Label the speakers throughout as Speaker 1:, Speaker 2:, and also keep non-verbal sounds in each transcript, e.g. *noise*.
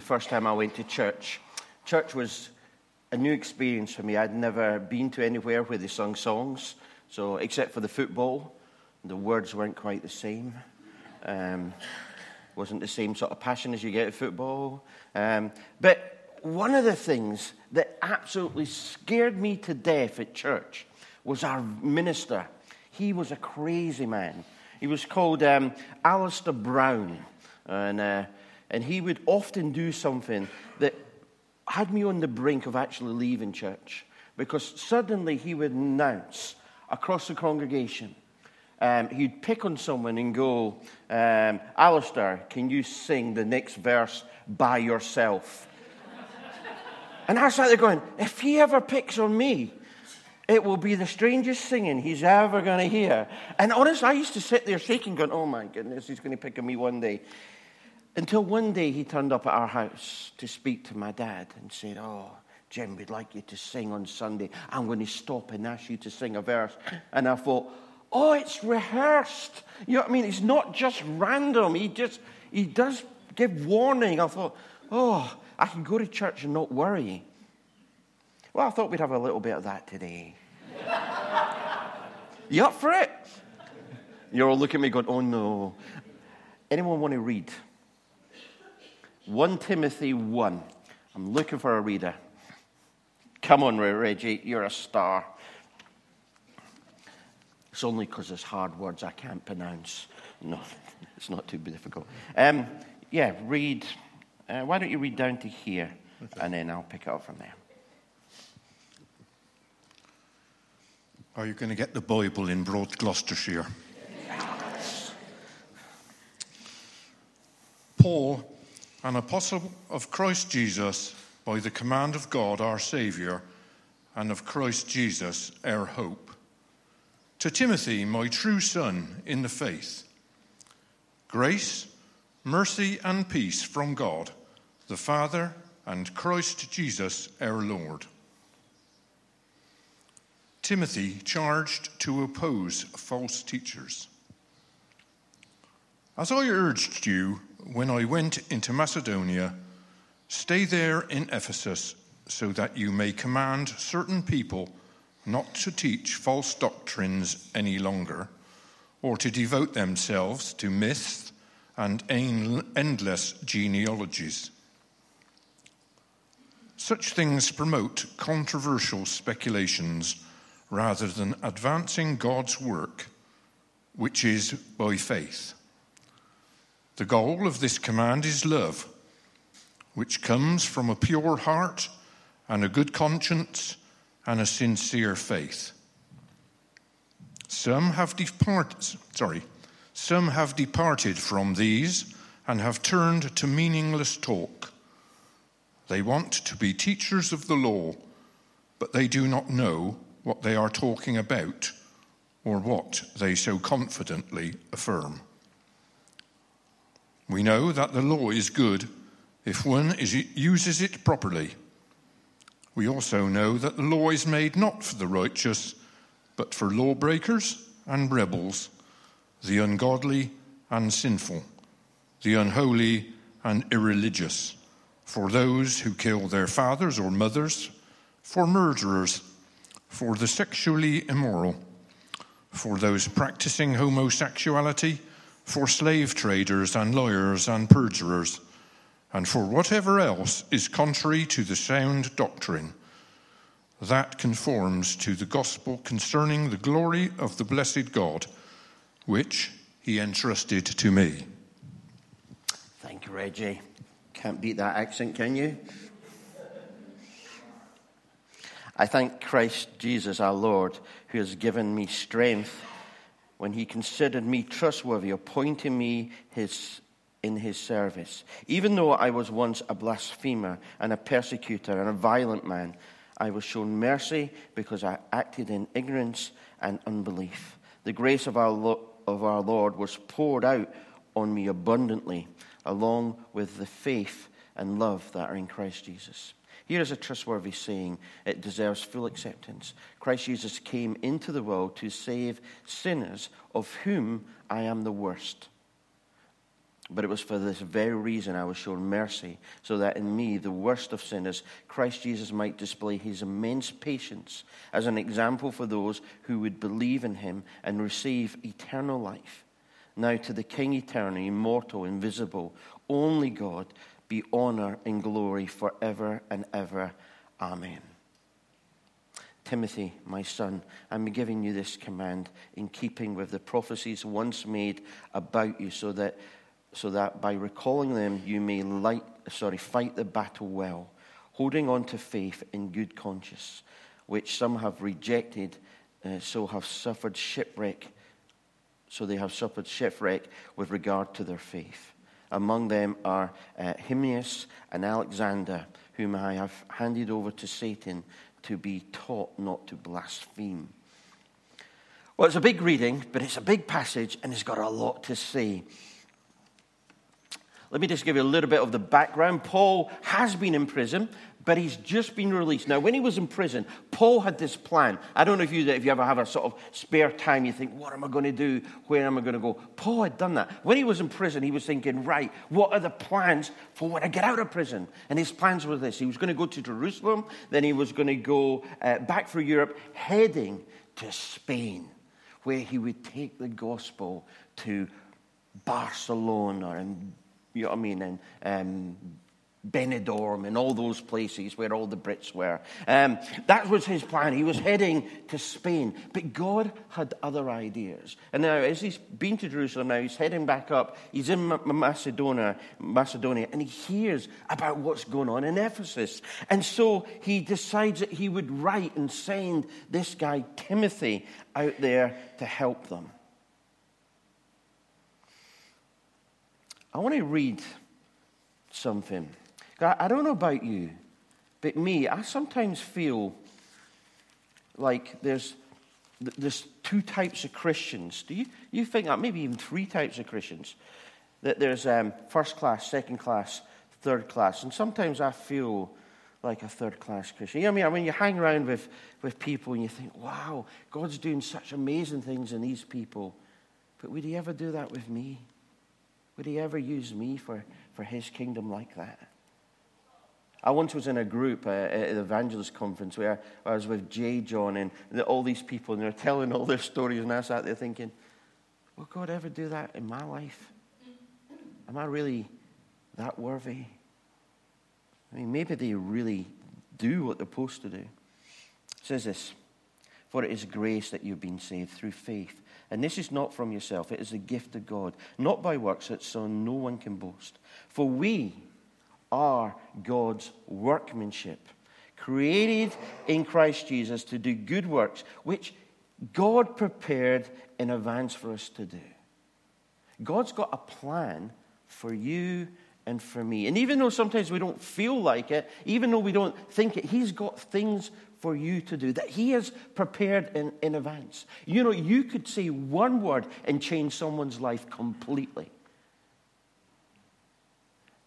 Speaker 1: the first time I went to church. Church was a new experience for me. I'd never been to anywhere where they sung songs, so except for the football, the words weren't quite the same. Um, wasn't the same sort of passion as you get at football. Um, but one of the things that absolutely scared me to death at church was our minister. He was a crazy man. He was called um, Alistair Brown. And, uh, and he would often do something that had me on the brink of actually leaving church because suddenly he would announce across the congregation, um, he'd pick on someone and go, um, Alistair, can you sing the next verse by yourself? and I there going, if he ever picks on me, it will be the strangest singing he's ever going to hear. And honestly, I used to sit there shaking, going, oh my goodness, he's going to pick on me one day. Until one day he turned up at our house to speak to my dad and said, Oh, Jim, we'd like you to sing on Sunday. I'm going to stop and ask you to sing a verse. And I thought, Oh, it's rehearsed. You know what I mean? It's not just random. He just, he does give warning. I thought, Oh, I can go to church and not worry. Well, I thought we'd have a little bit of that today. *laughs* you up for it? You're all looking at me going, Oh no. Anyone want to read? 1 Timothy 1. I'm looking for a reader. Come on, Reggie, you're a star. It's only because there's hard words I can't pronounce. No, *laughs* it's not too difficult. Um, yeah, read. Uh, why don't you read down to here, okay. and then I'll pick it up from there.
Speaker 2: Are you going to get the Bible in Broad Gloucestershire? *laughs* Paul an apostle of Christ Jesus by the command of God our Saviour and of Christ Jesus our hope. To Timothy, my true son in the faith, grace, mercy, and peace from God, the Father, and Christ Jesus our Lord. Timothy charged to oppose false teachers. As I urged you when I went into Macedonia, stay there in Ephesus so that you may command certain people not to teach false doctrines any longer, or to devote themselves to myths and endless genealogies. Such things promote controversial speculations rather than advancing God's work, which is by faith. The goal of this command is love, which comes from a pure heart and a good conscience and a sincere faith. Some have departed, sorry, some have departed from these and have turned to meaningless talk. They want to be teachers of the law, but they do not know what they are talking about or what they so confidently affirm. We know that the law is good if one is, uses it properly. We also know that the law is made not for the righteous, but for lawbreakers and rebels, the ungodly and sinful, the unholy and irreligious, for those who kill their fathers or mothers, for murderers, for the sexually immoral, for those practicing homosexuality for slave traders and lawyers and perjurers, and for whatever else is contrary to the sound doctrine that conforms to the gospel concerning the glory of the blessed God, which he entrusted to me.
Speaker 1: Thank you, Reggie. Can't beat that accent, can you? I thank Christ Jesus our Lord, who has given me strength when he considered me trustworthy, appointing me his, in his service. Even though I was once a blasphemer and a persecutor and a violent man, I was shown mercy because I acted in ignorance and unbelief. The grace of our, Lo- of our Lord was poured out on me abundantly, along with the faith and love that are in Christ Jesus. Here is a trustworthy saying. It deserves full acceptance. Christ Jesus came into the world to save sinners, of whom I am the worst. But it was for this very reason I was shown mercy, so that in me, the worst of sinners, Christ Jesus might display his immense patience as an example for those who would believe in him and receive eternal life. Now to the King eternal, immortal, invisible, only God, be honor and glory forever and ever. Amen. Timothy, my son, I'm giving you this command in keeping with the prophecies once made about you, so that so that by recalling them you may light, sorry, fight the battle well, holding on to faith in good conscience, which some have rejected, uh, so have suffered shipwreck, so they have suffered shipwreck with regard to their faith. Among them are uh, and Alexander, whom I have handed over to Satan to be taught not to blaspheme. Well, it's a big reading, but it's a big passage, and it's got a lot to say. Let me just give you a little bit of the background. Paul has been in prison, but he's just been released. Now, when he was in prison, Paul had this plan. I don't know if you, if you ever have a sort of spare time, you think, what am I going to do? Where am I going to go? Paul had done that. When he was in prison, he was thinking, right, what are the plans for when I get out of prison? And his plans were this he was going to go to Jerusalem, then he was going to go uh, back for Europe, heading to Spain, where he would take the gospel to Barcelona and you know what I mean? And um, Benidorm and all those places where all the Brits were. Um, that was his plan. He was heading to Spain. But God had other ideas. And now, as he's been to Jerusalem now, he's heading back up. He's in Macedonia, Macedonia, and he hears about what's going on in Ephesus. And so he decides that he would write and send this guy, Timothy, out there to help them. I want to read something. I don't know about you, but me, I sometimes feel like there's, there's two types of Christians. Do you, you think that? Maybe even three types of Christians. That there's um, first class, second class, third class. And sometimes I feel like a third class Christian. You know what I mean? When you hang around with, with people and you think, wow, God's doing such amazing things in these people. But would he ever do that with me? Would he ever use me for, for his kingdom like that? I once was in a group uh, at an evangelist conference where I was with J.John and all these people, and they're telling all their stories, and I sat there thinking, will God ever do that in my life? Am I really that worthy? I mean, maybe they really do what they're supposed to do. It says this For it is grace that you've been saved through faith. And this is not from yourself, it is a gift of God, not by works, that so no one can boast. For we are God's workmanship, created in Christ Jesus to do good works, which God prepared in advance for us to do. God's got a plan for you and for me. And even though sometimes we don't feel like it, even though we don't think it, He's got things for you to do that He has prepared in, in advance. You know, you could say one word and change someone's life completely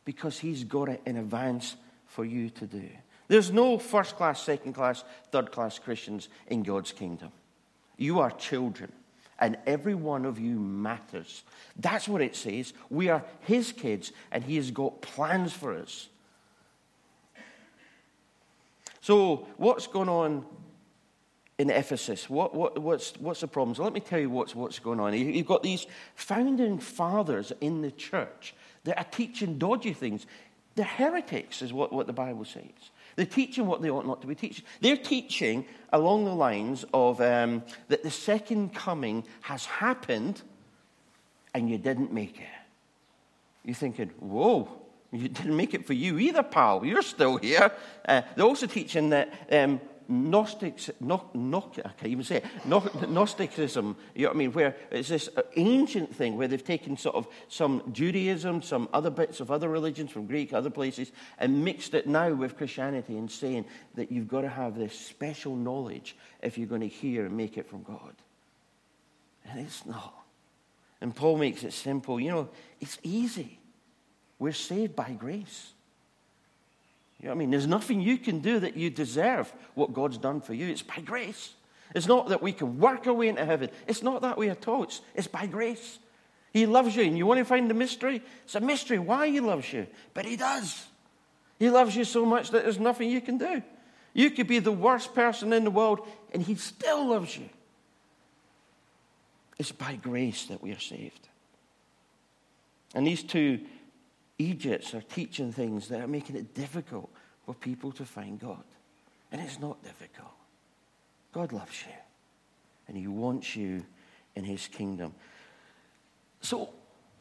Speaker 1: because He's got it in advance for you to do. There's no first class, second class, third class Christians in God's kingdom. You are children, and every one of you matters. That's what it says. We are His kids, and He has got plans for us. So, what's going on in Ephesus? What, what, what's, what's the problem? So, let me tell you what's, what's going on. You've got these founding fathers in the church that are teaching dodgy things. They're heretics, is what, what the Bible says. They're teaching what they ought not to be teaching. They're teaching along the lines of um, that the second coming has happened and you didn't make it. You're thinking, whoa, you didn't make it for you either, pal. You're still here. Uh, they're also teaching that um, Gnostics, no, no, I can't even say it, Gnosticism, you know what I mean, where it's this ancient thing where they've taken sort of some Judaism, some other bits of other religions from Greek, other places, and mixed it now with Christianity and saying that you've got to have this special knowledge if you're going to hear and make it from God. And it's not. And Paul makes it simple. You know, it's easy. We're saved by grace. You know what I mean? There's nothing you can do that you deserve what God's done for you. It's by grace. It's not that we can work our way into heaven. It's not that way at all. It's, it's by grace. He loves you, and you want to find the mystery? It's a mystery why He loves you, but He does. He loves you so much that there's nothing you can do. You could be the worst person in the world, and He still loves you. It's by grace that we are saved. And these two Egypts are teaching things that are making it difficult for people to find God. And it's not difficult. God loves you, and He wants you in His kingdom. So,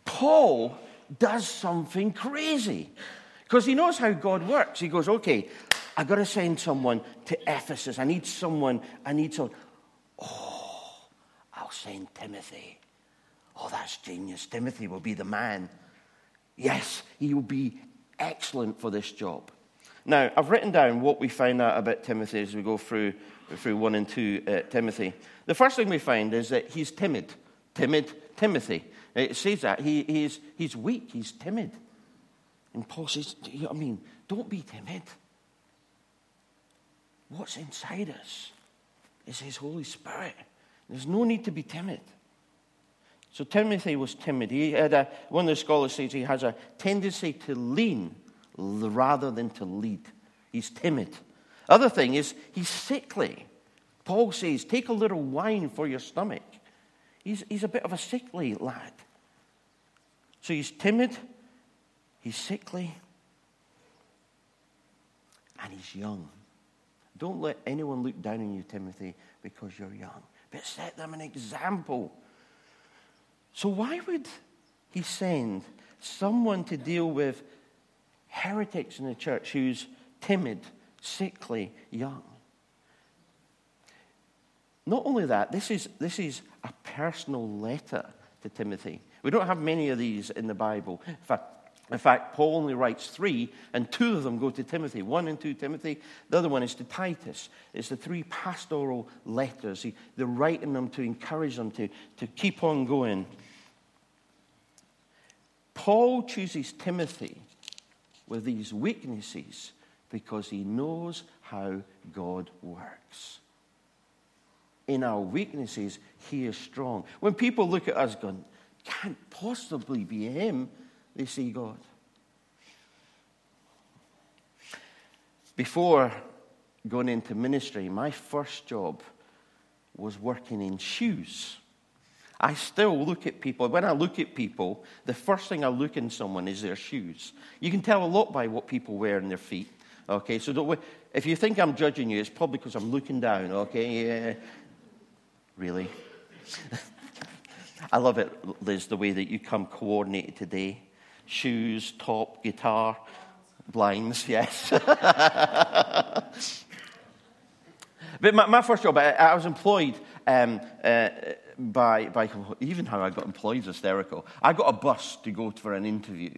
Speaker 1: Paul does something crazy because he knows how God works. He goes, Okay, I've got to send someone to Ephesus. I need someone. I need someone. Oh, I'll send Timothy. Oh, that's genius. Timothy will be the man. Yes, he will be excellent for this job. Now, I've written down what we find out about Timothy as we go through, through 1 and 2 uh, Timothy. The first thing we find is that he's timid. Timid Timothy. It says that. He, he's, he's weak, he's timid. And Paul says, you know I mean, don't be timid. What's inside us is his Holy Spirit. There's no need to be timid. So Timothy was timid. He had a, one of the scholars says he has a tendency to lean rather than to lead. He's timid. Other thing is he's sickly. Paul says, take a little wine for your stomach. He's, he's a bit of a sickly lad. So he's timid, he's sickly, and he's young. Don't let anyone look down on you, Timothy, because you're young, but set them an example. So, why would he send someone to deal with heretics in the church who's timid, sickly, young? Not only that, this is, this is a personal letter to Timothy. We don't have many of these in the Bible. In fact, in fact, Paul only writes three, and two of them go to Timothy. One and two Timothy, the other one is to Titus. It's the three pastoral letters. He, they're writing them to encourage them to, to keep on going. Paul chooses Timothy with these weaknesses because he knows how God works in our weaknesses, He is strong. When people look at us going, can't possibly be Him, they see God. Before going into ministry, my first job was working in shoes. I still look at people. When I look at people, the first thing I look in someone is their shoes. You can tell a lot by what people wear in their feet. Okay, so if you think I'm judging you, it's probably because I'm looking down. Okay, yeah. Really? *laughs* I love it, Liz, the way that you come coordinated today. Shoes, top, guitar, blinds, yes. *laughs* but my, my, first job, I, I was employed um, uh, by, by, even how I got employed is hysterical. I got a bus to go for an interview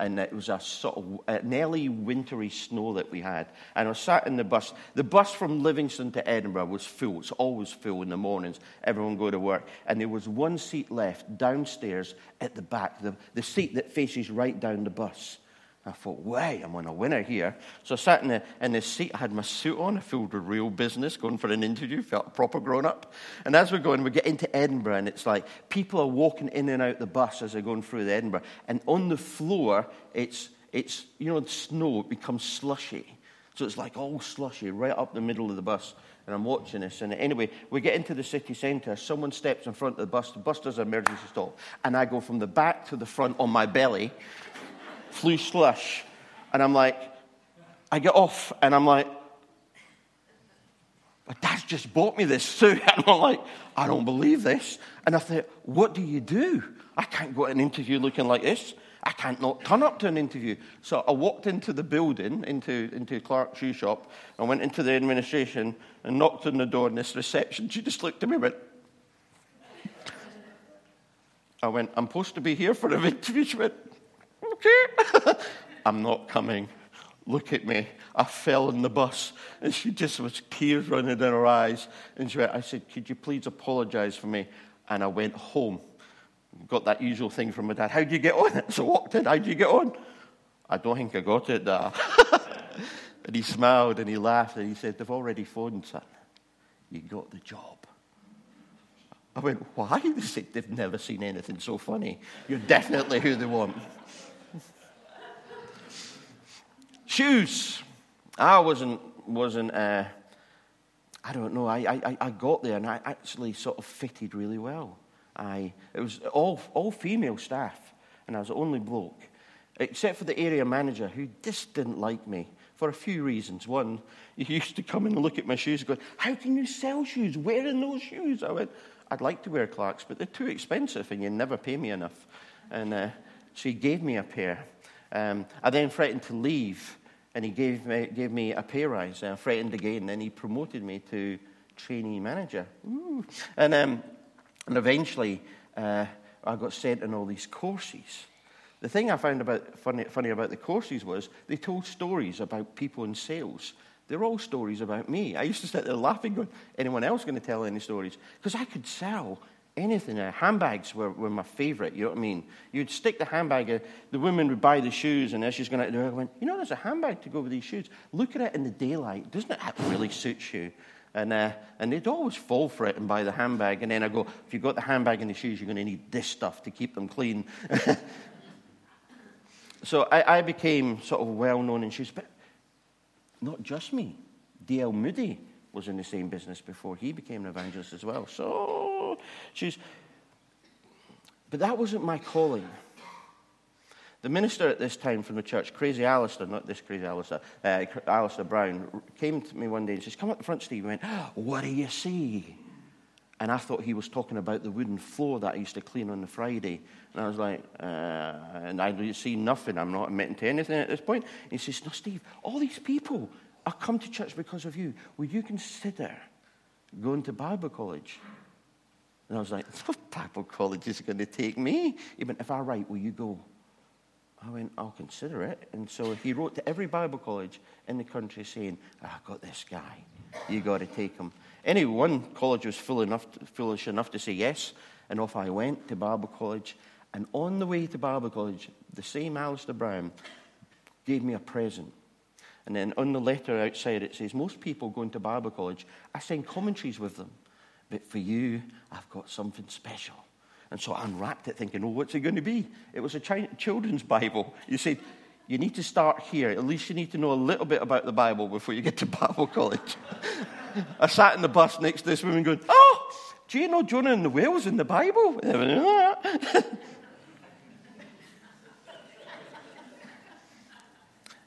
Speaker 1: and it was a sort of an early wintry snow that we had. And I sat in the bus. The bus from Livingston to Edinburgh was full. It's always full in the mornings. Everyone go to work. And there was one seat left downstairs at the back, the, the seat that faces right down the bus. I thought, wait, I'm on a winner here. So I sat in the, in the seat, I had my suit on, I filled with real business, going for an interview, felt proper grown up. And as we're going, we get into Edinburgh, and it's like people are walking in and out the bus as they're going through the Edinburgh. And on the floor, it's, it's you know, the snow, it becomes slushy. So it's like all slushy right up the middle of the bus. And I'm watching this. And anyway, we get into the city centre. Someone steps in front of the bus. The bus does an emergency stop. And I go from the back to the front on my belly flew slush. And I'm like, I get off and I'm like, my dad's just bought me this suit. *laughs* And I'm like, I don't believe this. And I thought, what do you do? I can't go to an interview looking like this. I can't not turn up to an interview. So I walked into the building, into, into Clarks shoe shop. I went into the administration and knocked on the door, and this reception, she just looked at me and went, I went, I'm supposed to be here for an *laughs* interview. She went, okay. *laughs* I'm not coming. Look at me. I fell in the bus. And she just was tears running down her eyes. And she went, I said, Could you please apologize for me? And I went home. Got that usual thing from my dad. How'd you get on? *laughs* So I walked in. How'd you get on? I don't think I got it, Dad. *laughs* and he smiled and he laughed and he said, They've already phoned, son. You got the job. I went, Why? They said, They've never seen anything so funny. You're definitely who they want. Shoes. I wasn't, wasn't uh, I don't know, I, I, I got there and I actually sort of fitted really well. I, it was all, all female staff, and I was the only bloke, except for the area manager who just didn't like me for a few reasons. One, he *laughs* used to come in and look at my shoes and go, How can you sell shoes wearing those shoes? I went, I'd like to wear Clarks, but they're too expensive and you never pay me enough. And uh, so he gave me a pair. Um, I then threatened to leave, and he gave me, gave me a pay rise. I threatened again, and he promoted me to trainee manager. Ooh. And, um, and eventually, uh, I got sent on all these courses. The thing I found about, funny, funny about the courses was they told stories about people in sales they're all stories about me. I used to sit there laughing, going, anyone else going to tell any stories? Because I could sell anything. Uh, handbags were, were my favorite, you know what I mean? You'd stick the handbag, uh, the woman would buy the shoes, and as she's going the door, I went, you know, there's a handbag to go with these shoes. Look at it in the daylight. Doesn't it really suit you? And, uh, and they'd always fall for it and buy the handbag. And then I go, if you've got the handbag and the shoes, you're going to need this stuff to keep them clean. *laughs* so I, I became sort of well known in shoes. But not just me. D.L. Moody was in the same business before he became an evangelist as well. So she's. But that wasn't my calling. The minister at this time from the church, Crazy Alistair, not this Crazy Alistair, uh, Alistair Brown, came to me one day and says, Come up the front, Steve. He went, What do you see? And I thought he was talking about the wooden floor that I used to clean on the Friday. And I was like, uh, and I see nothing. I'm not admitting to anything at this point. And he says, No, Steve, all these people are come to church because of you. Will you consider going to Bible college? And I was like, *laughs* No Bible college is going to take me. Even If I write, will you go? I went, I'll consider it. And so he wrote to every Bible college in the country saying, I've got this guy. You got to take him. Any one college was enough foolish enough to say yes, and off I went to Bible College. And on the way to Bible College, the same Alistair Brown gave me a present. And then on the letter outside it says, Most people going to Bible College, I send commentaries with them. But for you, I've got something special. And so I unwrapped it thinking, oh, what's it going to be? It was a children's Bible. You said, you need to start here. At least you need to know a little bit about the Bible before you get to *laughs* Bible college. I sat in the bus next to this woman going, Oh, do you know Jonah and the whales in the Bible? *laughs*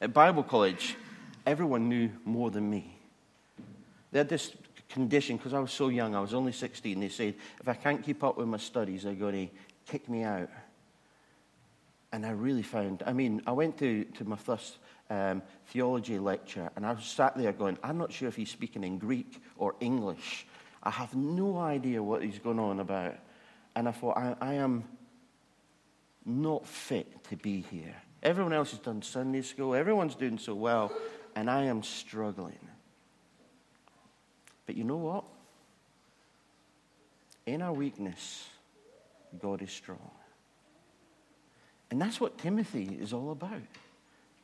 Speaker 1: At Bible college, everyone knew more than me. They had this condition, because I was so young, I was only 16, they said, if I can't keep up with my studies, they're going to kick me out. And I really found, I mean, I went to, to my first um, theology lecture, and I was sat there going, I'm not sure if he's speaking in Greek or English. I have no idea what he's going on about. And I thought, I, I am not fit to be here. Everyone else has done Sunday school, everyone's doing so well, and I am struggling. But you know what? In our weakness, God is strong. And that's what Timothy is all about.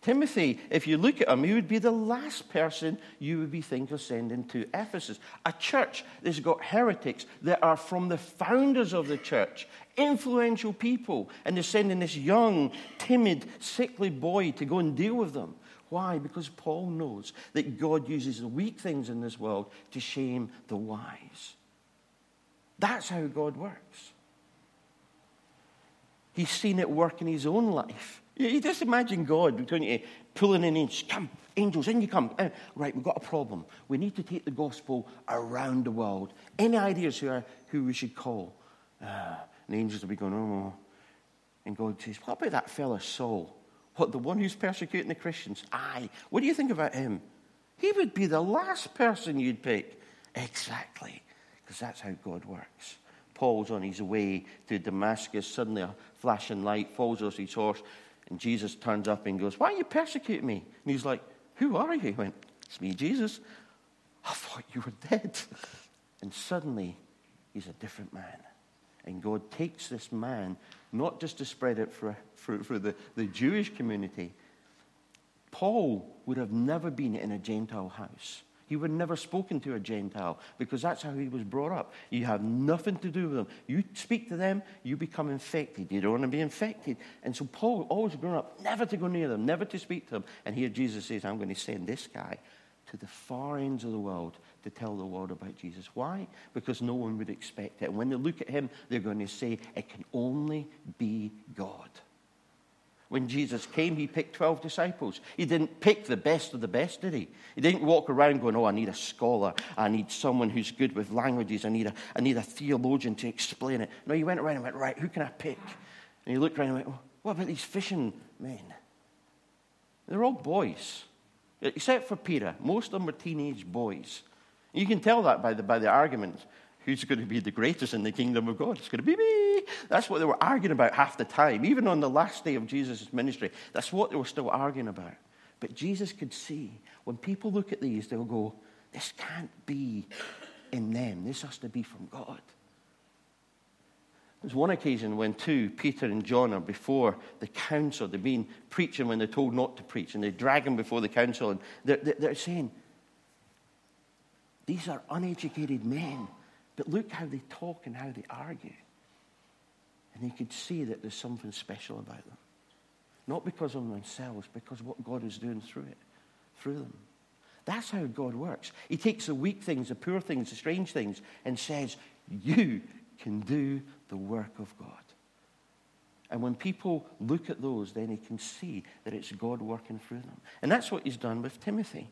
Speaker 1: Timothy, if you look at him, he would be the last person you would be thinking of sending to Ephesus. A church that's got heretics that are from the founders of the church, influential people, and they're sending this young, timid, sickly boy to go and deal with them. Why? Because Paul knows that God uses the weak things in this world to shame the wise. That's how God works. He's seen it work in his own life. You just imagine God pulling in angels. Come, angels, in you come. Uh, right, we've got a problem. We need to take the gospel around the world. Any ideas who, are, who we should call? Uh, and the angels will be going, oh. And God says, what about that fella Saul? What, the one who's persecuting the Christians? Aye. What do you think about him? He would be the last person you'd pick. Exactly. Because that's how God works. Paul's on his way to Damascus. Suddenly, a flashing light falls off his horse. And Jesus turns up and goes, Why are you persecuting me? And he's like, Who are you? He went, It's me, Jesus. I thought you were dead. And suddenly, he's a different man. And God takes this man, not just to spread it for, for, for the, the Jewish community. Paul would have never been in a Gentile house. He would never spoken to a Gentile because that's how he was brought up. You have nothing to do with them. You speak to them, you become infected. You don't want to be infected. And so Paul always grown up never to go near them, never to speak to them. And here Jesus says, I'm going to send this guy to the far ends of the world to tell the world about Jesus. Why? Because no one would expect it. And when they look at him, they're going to say, it can only be God. When Jesus came, he picked 12 disciples. He didn't pick the best of the best, did he? He didn't walk around going, Oh, I need a scholar. I need someone who's good with languages. I need a, I need a theologian to explain it. No, he went around and went, Right, who can I pick? And he looked around and went, well, What about these fishing men? They're all boys, except for Peter. Most of them were teenage boys. You can tell that by the, by the argument who's going to be the greatest in the kingdom of God? It's going to be me. That's what they were arguing about half the time. Even on the last day of Jesus' ministry, that's what they were still arguing about. But Jesus could see when people look at these, they'll go, This can't be in them. This has to be from God. There's one occasion when two, Peter and John, are before the council. They've been preaching when they're told not to preach, and they drag them before the council, and they're, they're saying, These are uneducated men. But look how they talk and how they argue. And you could see that there's something special about them. Not because of themselves, because what God is doing through it, through them. That's how God works. He takes the weak things, the poor things, the strange things, and says, You can do the work of God. And when people look at those, then they can see that it's God working through them. And that's what he's done with Timothy.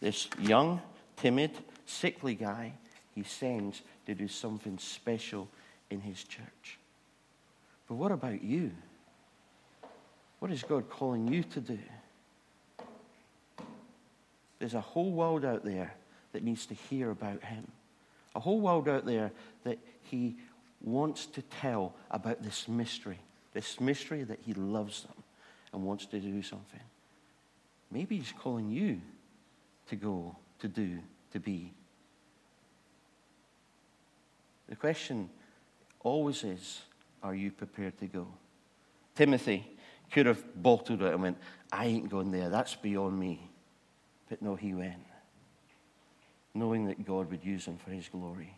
Speaker 1: This young, timid, sickly guy he sends to do something special in his church. But what about you? What is God calling you to do? There's a whole world out there that needs to hear about him. A whole world out there that he wants to tell about this mystery, this mystery that he loves them and wants to do something. Maybe he's calling you to go, to do, to be. The question always is are you prepared to go? Timothy could have bolted it and went, I ain't going there. That's beyond me. But no, he went, knowing that God would use him for his glory.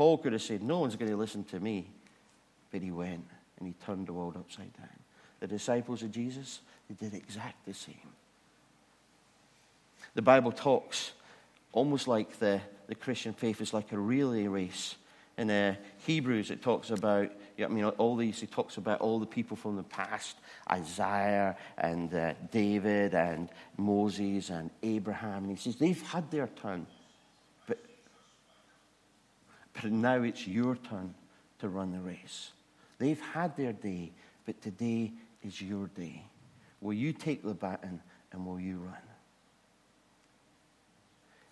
Speaker 1: Paul could have said, No one's going to listen to me. But he went and he turned the world upside down. The disciples of Jesus, they did exactly the same. The Bible talks almost like the, the Christian faith is like a relay race in uh, Hebrews, it talks about, I mean, all these, it talks about all the people from the past Isaiah and uh, David and Moses and Abraham. And he says they've had their turn. But, now it's your turn to run the race. They've had their day, but today is your day. Will you take the baton and will you run?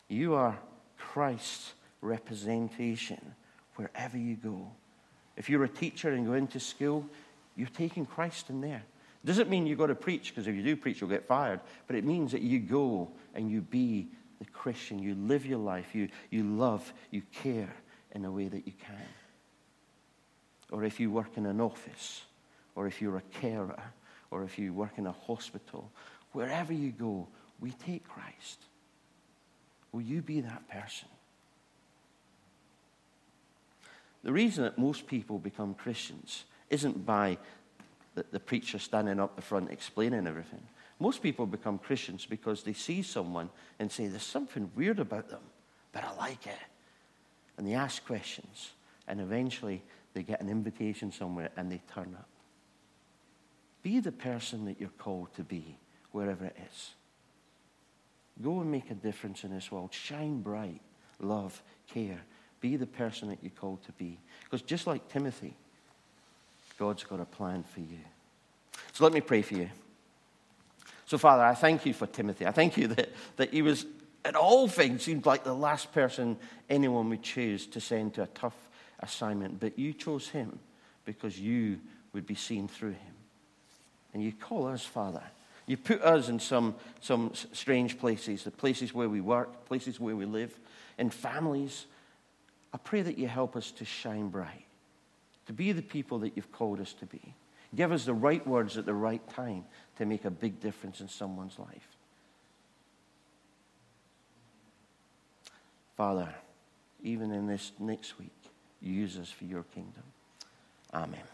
Speaker 1: You are Christ's representation wherever you go. If you're a teacher and go into school, you're taking Christ in there. It doesn't mean you've got to preach, because if you do preach, you'll get fired. But it means that you go and you be the Christian. You live your life. You, you love, you care in a way that you can. Or if you work in an office, or if you're a carer, or if you work in a hospital, wherever you go, we take Christ. Will you be that person? The reason that most people become Christians isn't by the, the preacher standing up the front explaining everything. Most people become Christians because they see someone and say, There's something weird about them, but I like it. And they ask questions, and eventually they get an invitation somewhere and they turn up. Be the person that you're called to be, wherever it is. Go and make a difference in this world. Shine bright, love, care, be the person that you're called to be. Because just like Timothy, God's got a plan for you. So let me pray for you. So, Father, I thank you for Timothy. I thank you that, that he was, at all things, seemed like the last person anyone would choose to send to a tough assignment. But you chose him because you would be seen through him. And you call us, Father. You put us in some, some strange places, the places where we work, places where we live, in families, I pray that you help us to shine bright, to be the people that you've called us to be. Give us the right words at the right time to make a big difference in someone's life. Father, even in this next week, use us for your kingdom. Amen.